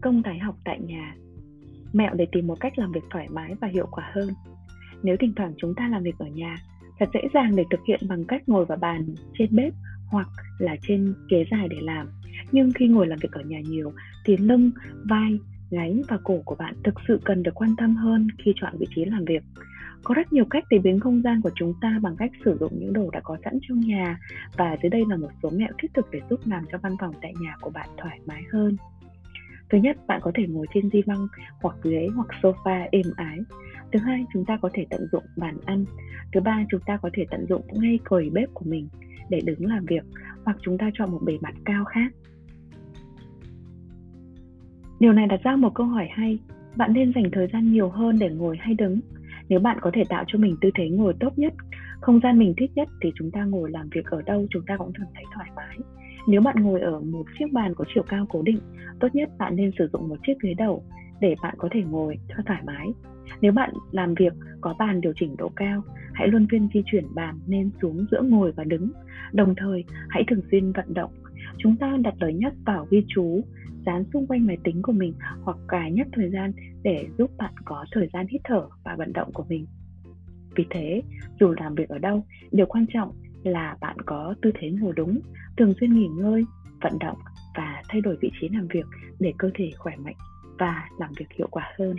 công tái học tại nhà. Mẹo để tìm một cách làm việc thoải mái và hiệu quả hơn. Nếu thỉnh thoảng chúng ta làm việc ở nhà, thật dễ dàng để thực hiện bằng cách ngồi vào bàn trên bếp hoặc là trên ghế dài để làm. Nhưng khi ngồi làm việc ở nhà nhiều thì lưng, vai, gáy và cổ của bạn thực sự cần được quan tâm hơn khi chọn vị trí làm việc. Có rất nhiều cách để biến không gian của chúng ta bằng cách sử dụng những đồ đã có sẵn trong nhà và dưới đây là một số mẹo thiết thực để giúp làm cho văn phòng tại nhà của bạn thoải mái hơn. Thứ nhất, bạn có thể ngồi trên di văng hoặc ghế hoặc sofa êm ái. Thứ hai, chúng ta có thể tận dụng bàn ăn. Thứ ba, chúng ta có thể tận dụng ngay quầy bếp của mình để đứng làm việc hoặc chúng ta chọn một bề mặt cao khác. Điều này đặt ra một câu hỏi hay, bạn nên dành thời gian nhiều hơn để ngồi hay đứng? Nếu bạn có thể tạo cho mình tư thế ngồi tốt nhất, không gian mình thích nhất thì chúng ta ngồi làm việc ở đâu chúng ta cũng thường thấy thoải mái. Nếu bạn ngồi ở một chiếc bàn có chiều cao cố định, tốt nhất bạn nên sử dụng một chiếc ghế đầu để bạn có thể ngồi cho thoải mái. Nếu bạn làm việc có bàn điều chỉnh độ cao, hãy luôn phiên di chuyển bàn nên xuống giữa ngồi và đứng. Đồng thời, hãy thường xuyên vận động. Chúng ta đặt lời nhắc vào ghi chú, dán xung quanh máy tính của mình hoặc cài nhắc thời gian để giúp bạn có thời gian hít thở và vận động của mình. Vì thế, dù làm việc ở đâu, điều quan trọng là bạn có tư thế ngồi đúng, thường xuyên nghỉ ngơi, vận động và thay đổi vị trí làm việc để cơ thể khỏe mạnh và làm việc hiệu quả hơn.